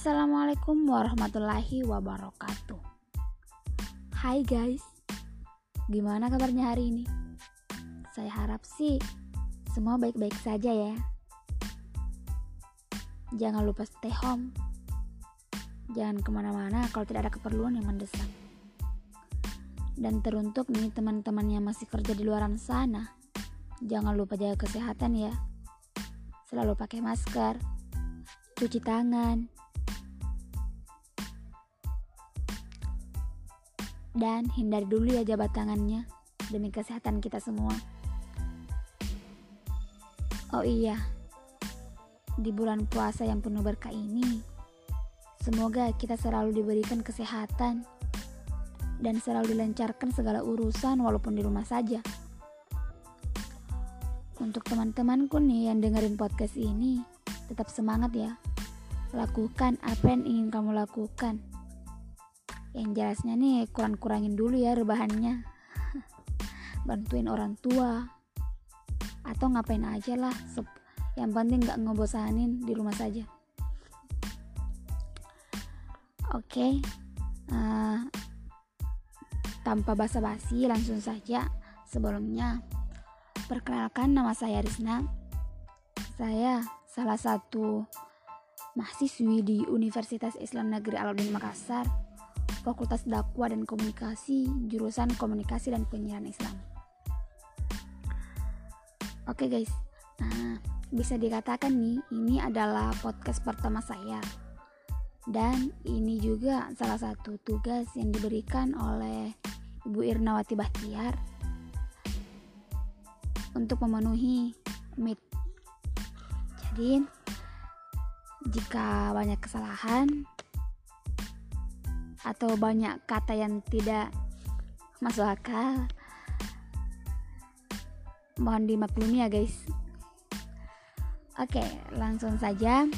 Assalamualaikum warahmatullahi wabarakatuh. Hai guys, gimana kabarnya hari ini? Saya harap sih semua baik-baik saja ya. Jangan lupa stay home. Jangan ke mana-mana kalau tidak ada keperluan yang mendesak. Dan teruntuk nih teman-teman yang masih kerja di luar sana, jangan lupa jaga kesehatan ya. Selalu pakai masker, cuci tangan, dan hindari dulu ya jabat tangannya demi kesehatan kita semua. Oh iya, di bulan puasa yang penuh berkah ini, semoga kita selalu diberikan kesehatan dan selalu dilancarkan segala urusan walaupun di rumah saja. Untuk teman-temanku nih yang dengerin podcast ini, tetap semangat ya. Lakukan apa yang ingin kamu lakukan yang jelasnya nih kurang-kurangin dulu ya rebahannya. Bantuin orang tua. Atau ngapain aja lah yang penting gak ngebosanin di rumah saja. Oke okay. uh, eh, tanpa basa-basi langsung saja. Sebelumnya perkenalkan nama saya Rizna saya salah satu mahasiswi di Universitas Islam Negeri Alauddin Makassar Fakultas Dakwah dan Komunikasi, jurusan Komunikasi dan Penyiaran Islam. Oke guys, nah bisa dikatakan nih ini adalah podcast pertama saya dan ini juga salah satu tugas yang diberikan oleh Ibu Irnawati Bahtiar untuk memenuhi meet. Jadi jika banyak kesalahan atau banyak kata yang tidak masuk akal mohon dimaklumi ya guys. Oke langsung saja.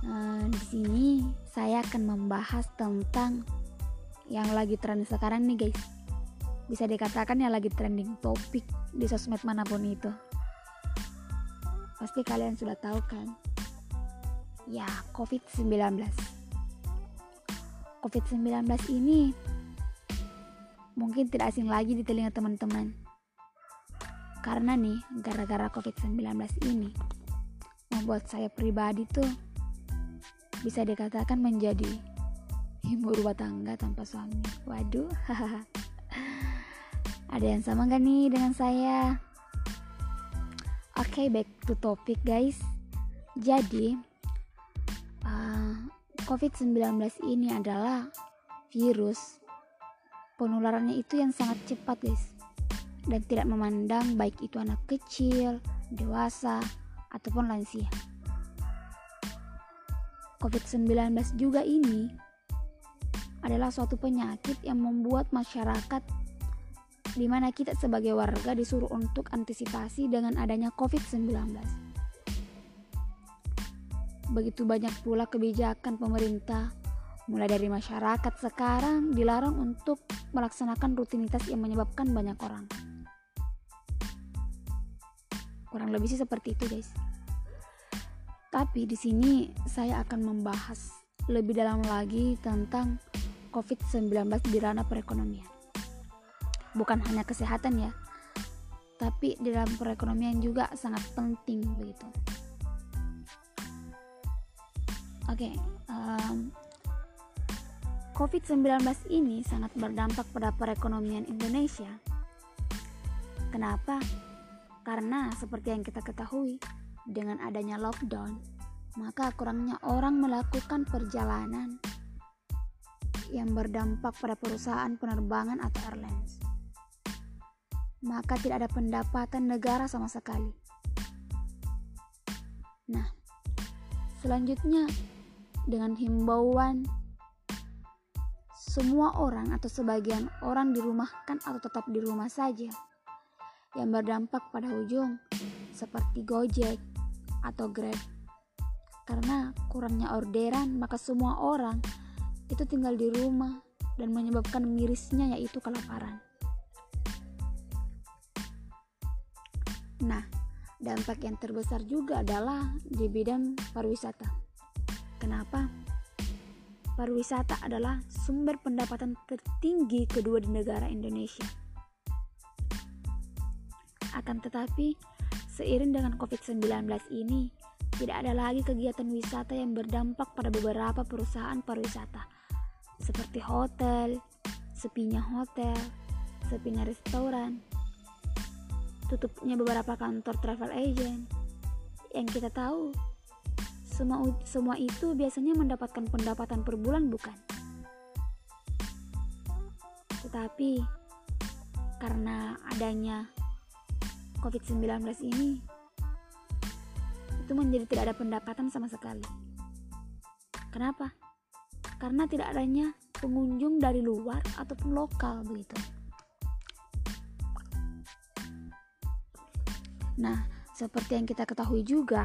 Uh, di sini saya akan membahas tentang yang lagi tren sekarang nih guys. Bisa dikatakan yang lagi trending topik di sosmed mana pun itu. Pasti kalian sudah tahu kan? Ya covid-19 COVID-19 ini mungkin tidak asing lagi di telinga teman-teman. Karena nih, gara-gara COVID-19 ini membuat saya pribadi tuh bisa dikatakan menjadi ibu rumah tangga tanpa suami. Waduh, ada yang sama gak nih dengan saya? Oke, okay, back to topic guys. Jadi, COVID-19 ini adalah virus penularannya itu yang sangat cepat guys dan tidak memandang baik itu anak kecil, dewasa, ataupun lansia. COVID-19 juga ini adalah suatu penyakit yang membuat masyarakat di mana kita sebagai warga disuruh untuk antisipasi dengan adanya COVID-19 begitu banyak pula kebijakan pemerintah mulai dari masyarakat sekarang dilarang untuk melaksanakan rutinitas yang menyebabkan banyak orang. Kurang lebih sih seperti itu, guys. Tapi di sini saya akan membahas lebih dalam lagi tentang COVID-19 di ranah perekonomian. Bukan hanya kesehatan ya, tapi di dalam perekonomian juga sangat penting begitu. Oke, okay, um, COVID-19 ini sangat berdampak pada perekonomian Indonesia. Kenapa? Karena seperti yang kita ketahui, dengan adanya lockdown, maka kurangnya orang melakukan perjalanan yang berdampak pada perusahaan penerbangan atau airlines. Maka tidak ada pendapatan negara sama sekali. Nah, selanjutnya dengan himbauan semua orang atau sebagian orang dirumahkan atau tetap di rumah saja yang berdampak pada ujung seperti Gojek atau Grab. Karena kurangnya orderan, maka semua orang itu tinggal di rumah dan menyebabkan mirisnya yaitu kelaparan. Nah, dampak yang terbesar juga adalah di bidang pariwisata. Kenapa? pariwisata adalah sumber pendapatan tertinggi kedua di negara Indonesia. Akan tetapi, seiring dengan COVID-19 ini, tidak ada lagi kegiatan wisata yang berdampak pada beberapa perusahaan pariwisata, seperti hotel, sepinya hotel, sepinya restoran, tutupnya beberapa kantor travel agent. Yang kita tahu, semua, semua itu biasanya mendapatkan pendapatan per bulan bukan? Tetapi karena adanya COVID-19 ini itu menjadi tidak ada pendapatan sama sekali. Kenapa? Karena tidak adanya pengunjung dari luar ataupun lokal begitu. Nah, seperti yang kita ketahui juga,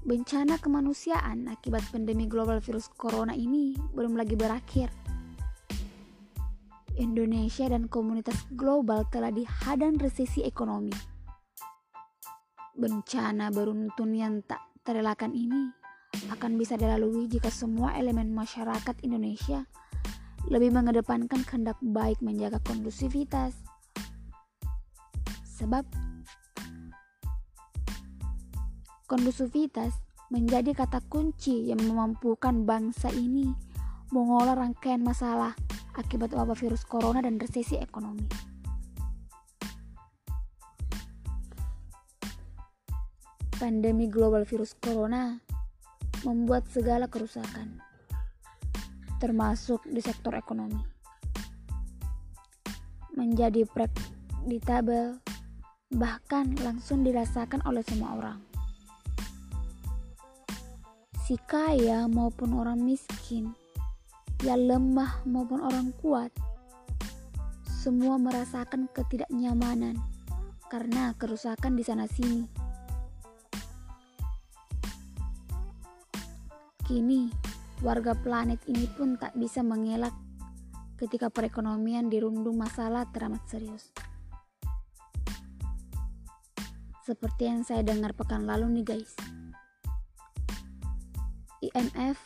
bencana kemanusiaan akibat pandemi global virus corona ini belum lagi berakhir. Indonesia dan komunitas global telah dihadang resesi ekonomi. Bencana beruntun yang tak terelakkan ini akan bisa dilalui jika semua elemen masyarakat Indonesia lebih mengedepankan kehendak baik menjaga kondusivitas. Sebab Kondusivitas menjadi kata kunci yang memampukan bangsa ini mengolah rangkaian masalah akibat wabah virus corona dan resesi ekonomi. Pandemi global virus corona membuat segala kerusakan, termasuk di sektor ekonomi, menjadi predictable, bahkan langsung dirasakan oleh semua orang si kaya maupun orang miskin, yang lemah maupun orang kuat, semua merasakan ketidaknyamanan karena kerusakan di sana-sini. Kini, warga planet ini pun tak bisa mengelak ketika perekonomian dirundung masalah teramat serius. Seperti yang saya dengar pekan lalu nih guys. IMF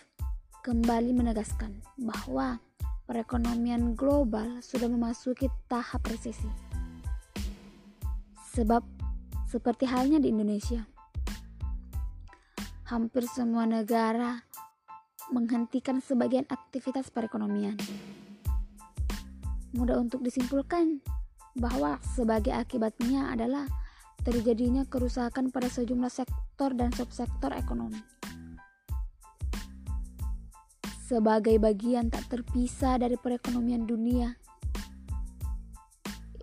kembali menegaskan bahwa perekonomian global sudah memasuki tahap resesi. Sebab seperti halnya di Indonesia, hampir semua negara menghentikan sebagian aktivitas perekonomian. Mudah untuk disimpulkan bahwa sebagai akibatnya adalah terjadinya kerusakan pada sejumlah sektor dan subsektor ekonomi sebagai bagian tak terpisah dari perekonomian dunia.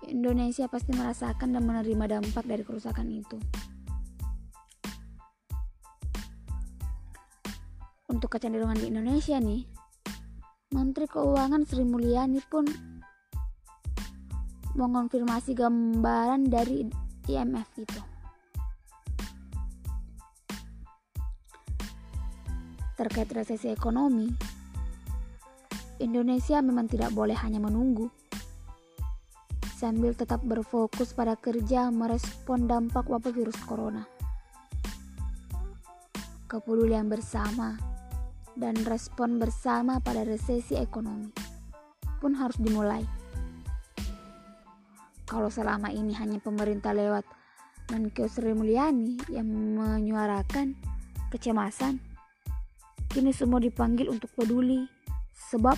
Indonesia pasti merasakan dan menerima dampak dari kerusakan itu. Untuk kecenderungan di Indonesia nih, Menteri Keuangan Sri Mulyani pun mengonfirmasi gambaran dari IMF itu. Terkait resesi ekonomi, Indonesia memang tidak boleh hanya menunggu. Sambil tetap berfokus pada kerja merespon dampak wabah virus corona. Kepedulian bersama dan respon bersama pada resesi ekonomi pun harus dimulai. Kalau selama ini hanya pemerintah lewat Menkeu Sri Mulyani yang menyuarakan kecemasan Kini semua dipanggil untuk peduli, sebab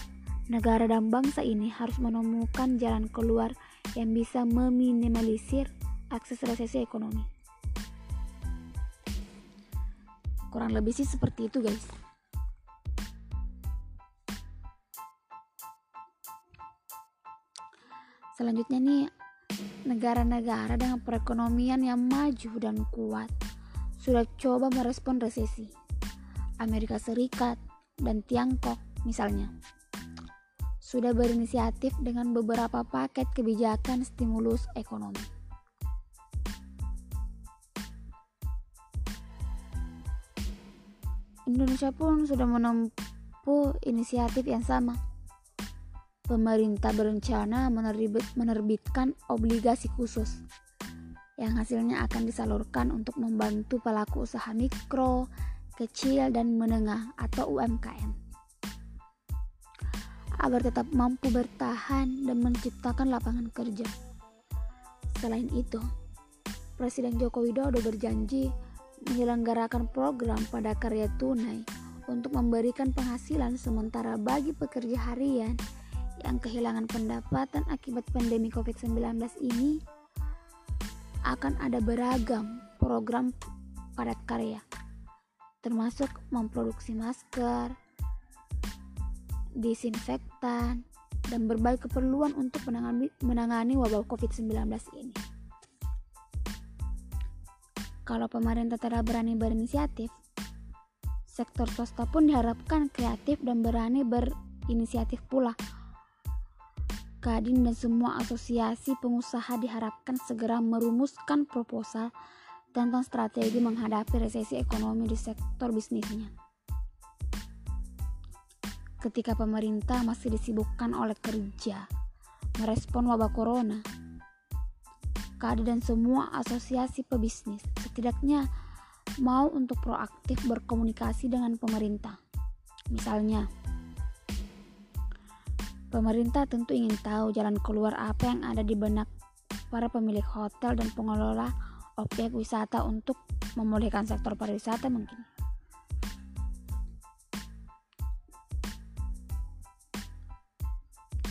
negara dan bangsa ini harus menemukan jalan keluar yang bisa meminimalisir akses resesi ekonomi. Kurang lebih sih seperti itu, guys. Selanjutnya nih, negara-negara dengan perekonomian yang maju dan kuat sudah coba merespon resesi Amerika Serikat, dan Tiongkok misalnya sudah berinisiatif dengan beberapa paket kebijakan stimulus ekonomi. Indonesia pun sudah menempuh inisiatif yang sama. Pemerintah berencana menerbitkan obligasi khusus yang hasilnya akan disalurkan untuk membantu pelaku usaha mikro, kecil dan menengah atau UMKM. Agar tetap mampu bertahan dan menciptakan lapangan kerja. Selain itu, Presiden Joko Widodo berjanji menyelenggarakan program pada karya tunai untuk memberikan penghasilan sementara bagi pekerja harian yang kehilangan pendapatan akibat pandemi COVID-19 ini akan ada beragam program padat karya termasuk memproduksi masker, disinfektan, dan berbagai keperluan untuk menangani, menangani wabah COVID-19 ini. Kalau pemerintah tidak berani berinisiatif, sektor swasta pun diharapkan kreatif dan berani berinisiatif pula. Kadin dan semua asosiasi pengusaha diharapkan segera merumuskan proposal tentang strategi menghadapi resesi ekonomi di sektor bisnisnya. Ketika pemerintah masih disibukkan oleh kerja merespon wabah corona, KAD dan semua asosiasi pebisnis setidaknya mau untuk proaktif berkomunikasi dengan pemerintah. Misalnya, pemerintah tentu ingin tahu jalan keluar apa yang ada di benak para pemilik hotel dan pengelola objek wisata untuk memulihkan sektor pariwisata mungkin.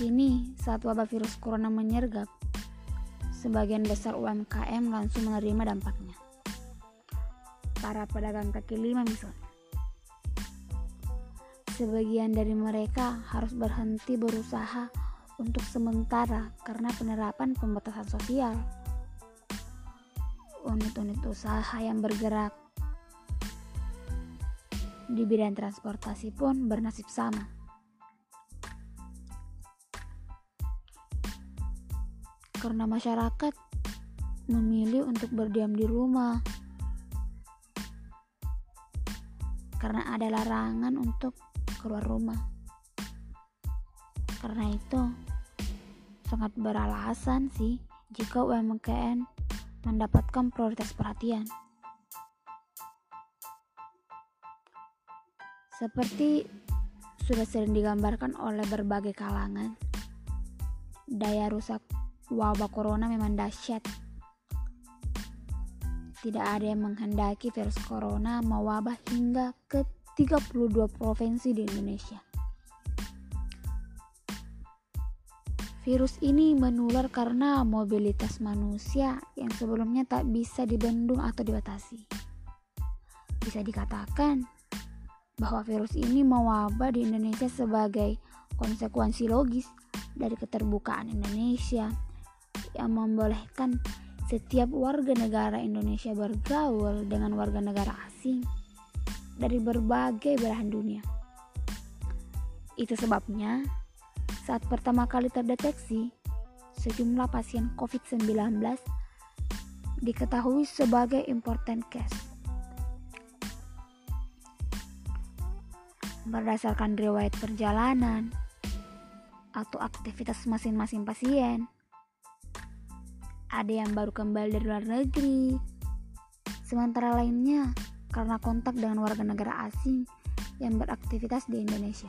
Kini, saat wabah virus corona menyergap, sebagian besar UMKM langsung menerima dampaknya. Para pedagang kaki lima misalnya. Sebagian dari mereka harus berhenti berusaha untuk sementara karena penerapan pembatasan sosial. Unit-unit usaha yang bergerak di bidang transportasi pun bernasib sama karena masyarakat memilih untuk berdiam di rumah karena ada larangan untuk keluar rumah. Karena itu sangat beralasan sih jika UMKM mendapatkan prioritas perhatian. Seperti sudah sering digambarkan oleh berbagai kalangan, daya rusak wabah corona memang dahsyat. Tidak ada yang menghendaki virus corona mewabah hingga ke 32 provinsi di Indonesia. Virus ini menular karena mobilitas manusia yang sebelumnya tak bisa dibendung atau dibatasi. Bisa dikatakan bahwa virus ini mewabah di Indonesia sebagai konsekuensi logis dari keterbukaan Indonesia yang membolehkan setiap warga negara Indonesia bergaul dengan warga negara asing dari berbagai belahan dunia. Itu sebabnya saat pertama kali terdeteksi, sejumlah pasien COVID-19 diketahui sebagai important case. Berdasarkan riwayat perjalanan atau aktivitas masing-masing pasien, ada yang baru kembali dari luar negeri, sementara lainnya karena kontak dengan warga negara asing yang beraktivitas di Indonesia.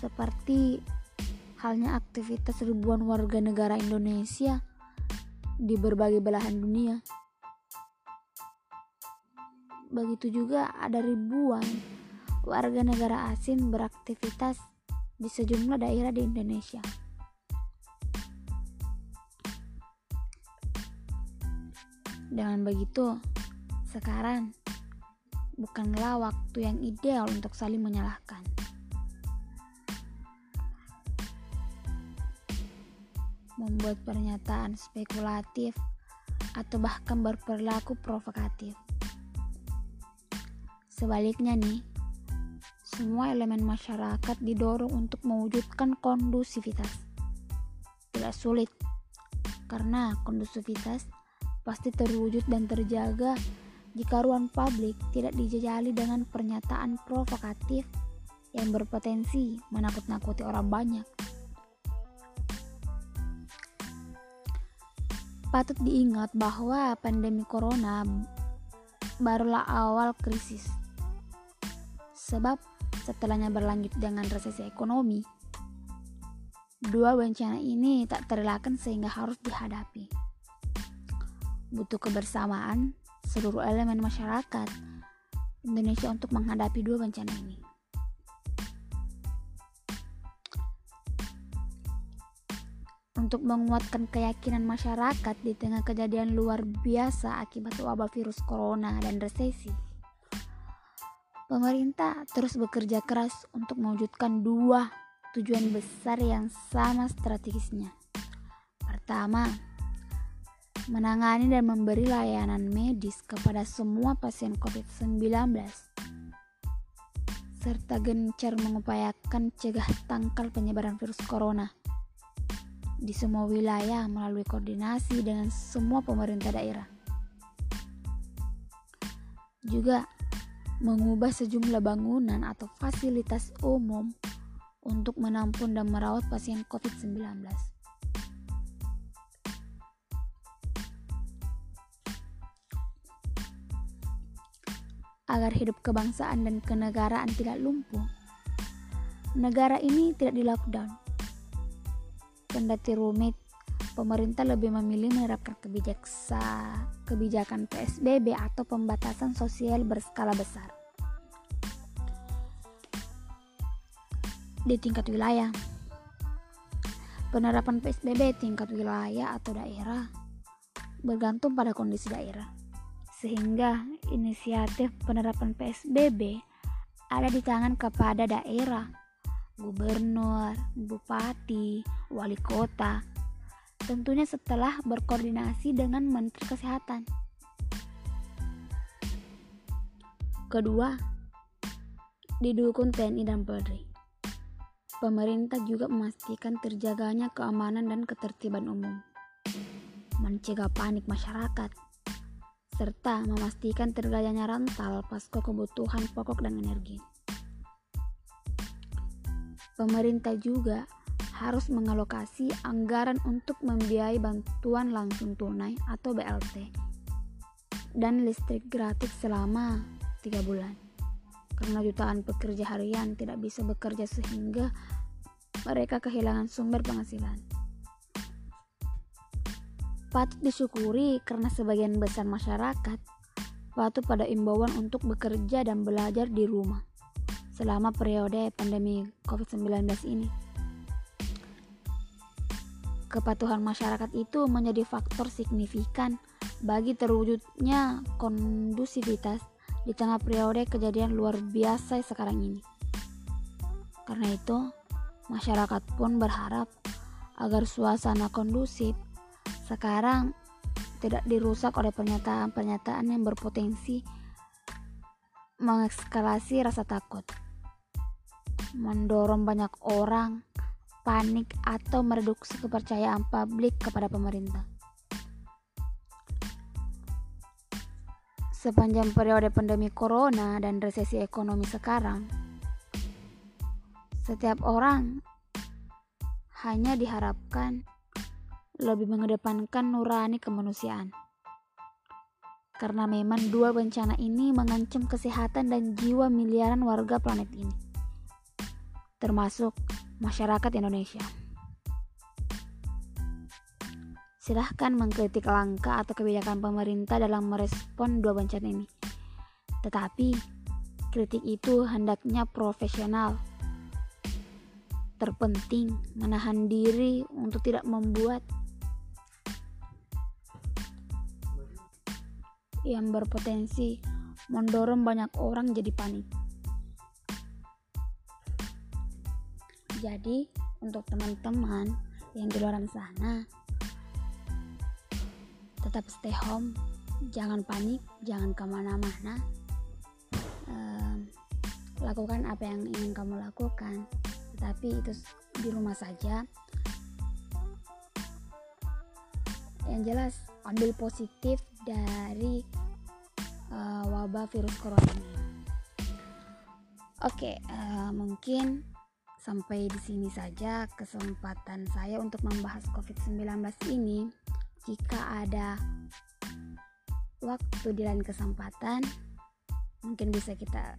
Seperti halnya aktivitas ribuan warga negara Indonesia di berbagai belahan dunia. Begitu juga ada ribuan warga negara asing beraktivitas di sejumlah daerah di Indonesia. Dengan begitu, sekarang bukanlah waktu yang ideal untuk saling menyalahkan. Membuat pernyataan spekulatif atau bahkan berperilaku provokatif. Sebaliknya nih, semua elemen masyarakat didorong untuk mewujudkan kondusivitas. Tidak sulit, karena kondusivitas pasti terwujud dan terjaga jika ruang publik tidak dijajali dengan pernyataan provokatif yang berpotensi menakut-nakuti orang banyak. Patut diingat bahwa pandemi corona barulah awal krisis. Sebab setelahnya berlanjut dengan resesi ekonomi, dua bencana ini tak terelakkan sehingga harus dihadapi. Butuh kebersamaan seluruh elemen masyarakat Indonesia untuk menghadapi dua bencana ini. untuk menguatkan keyakinan masyarakat di tengah kejadian luar biasa akibat wabah virus corona dan resesi. Pemerintah terus bekerja keras untuk mewujudkan dua tujuan besar yang sama strategisnya. Pertama, menangani dan memberi layanan medis kepada semua pasien COVID-19 serta gencar mengupayakan cegah tangkal penyebaran virus corona di semua wilayah melalui koordinasi dengan semua pemerintah daerah. Juga mengubah sejumlah bangunan atau fasilitas umum untuk menampung dan merawat pasien COVID-19. Agar hidup kebangsaan dan kenegaraan tidak lumpuh, negara ini tidak di lockdown, Kendati rumit, pemerintah lebih memilih menerapkan kebijaksa, kebijakan PSBB atau pembatasan sosial berskala besar. Di tingkat wilayah, penerapan PSBB tingkat wilayah atau daerah bergantung pada kondisi daerah, sehingga inisiatif penerapan PSBB ada di tangan kepada daerah gubernur, bupati, wali kota. Tentunya setelah berkoordinasi dengan Menteri Kesehatan. Kedua, didukung TNI dan Polri. Pemerintah juga memastikan terjaganya keamanan dan ketertiban umum, mencegah panik masyarakat, serta memastikan tergayanya rantal pasca kebutuhan pokok dan energi pemerintah juga harus mengalokasi anggaran untuk membiayai bantuan langsung tunai atau BLT dan listrik gratis selama tiga bulan karena jutaan pekerja harian tidak bisa bekerja sehingga mereka kehilangan sumber penghasilan. Patut disyukuri karena sebagian besar masyarakat patuh pada imbauan untuk bekerja dan belajar di rumah selama periode pandemi COVID-19 ini. Kepatuhan masyarakat itu menjadi faktor signifikan bagi terwujudnya kondusivitas di tengah periode kejadian luar biasa sekarang ini. Karena itu, masyarakat pun berharap agar suasana kondusif sekarang tidak dirusak oleh pernyataan-pernyataan yang berpotensi mengekskalasi rasa takut mendorong banyak orang panik atau mereduksi kepercayaan publik kepada pemerintah. Sepanjang periode pandemi corona dan resesi ekonomi sekarang, setiap orang hanya diharapkan lebih mengedepankan nurani kemanusiaan. Karena memang dua bencana ini mengancam kesehatan dan jiwa miliaran warga planet ini termasuk masyarakat Indonesia. Silahkan mengkritik langkah atau kebijakan pemerintah dalam merespon dua bencana ini. Tetapi, kritik itu hendaknya profesional. Terpenting, menahan diri untuk tidak membuat yang berpotensi mendorong banyak orang jadi panik. Jadi, untuk teman-teman yang di luar sana, tetap stay home, jangan panik, jangan ke mana-mana. Um, lakukan apa yang ingin kamu lakukan, tapi itu di rumah saja. Yang jelas, ambil positif dari uh, wabah virus corona ini. Oke, uh, mungkin Sampai di sini saja kesempatan saya untuk membahas COVID-19 ini. Jika ada waktu di lain kesempatan mungkin bisa kita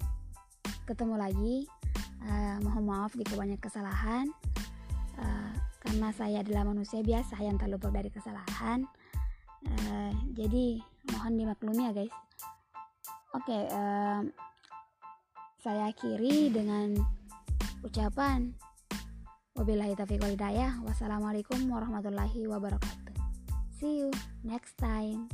ketemu lagi. Uh, mohon maaf jika banyak kesalahan. Uh, karena saya adalah manusia biasa yang tak luput dari kesalahan. Uh, jadi mohon dimaklumi ya guys. Oke okay, uh, saya akhiri dengan ucapan. Wabillahi taufiq walhidayah wassalamualaikum warahmatullahi wabarakatuh. See you next time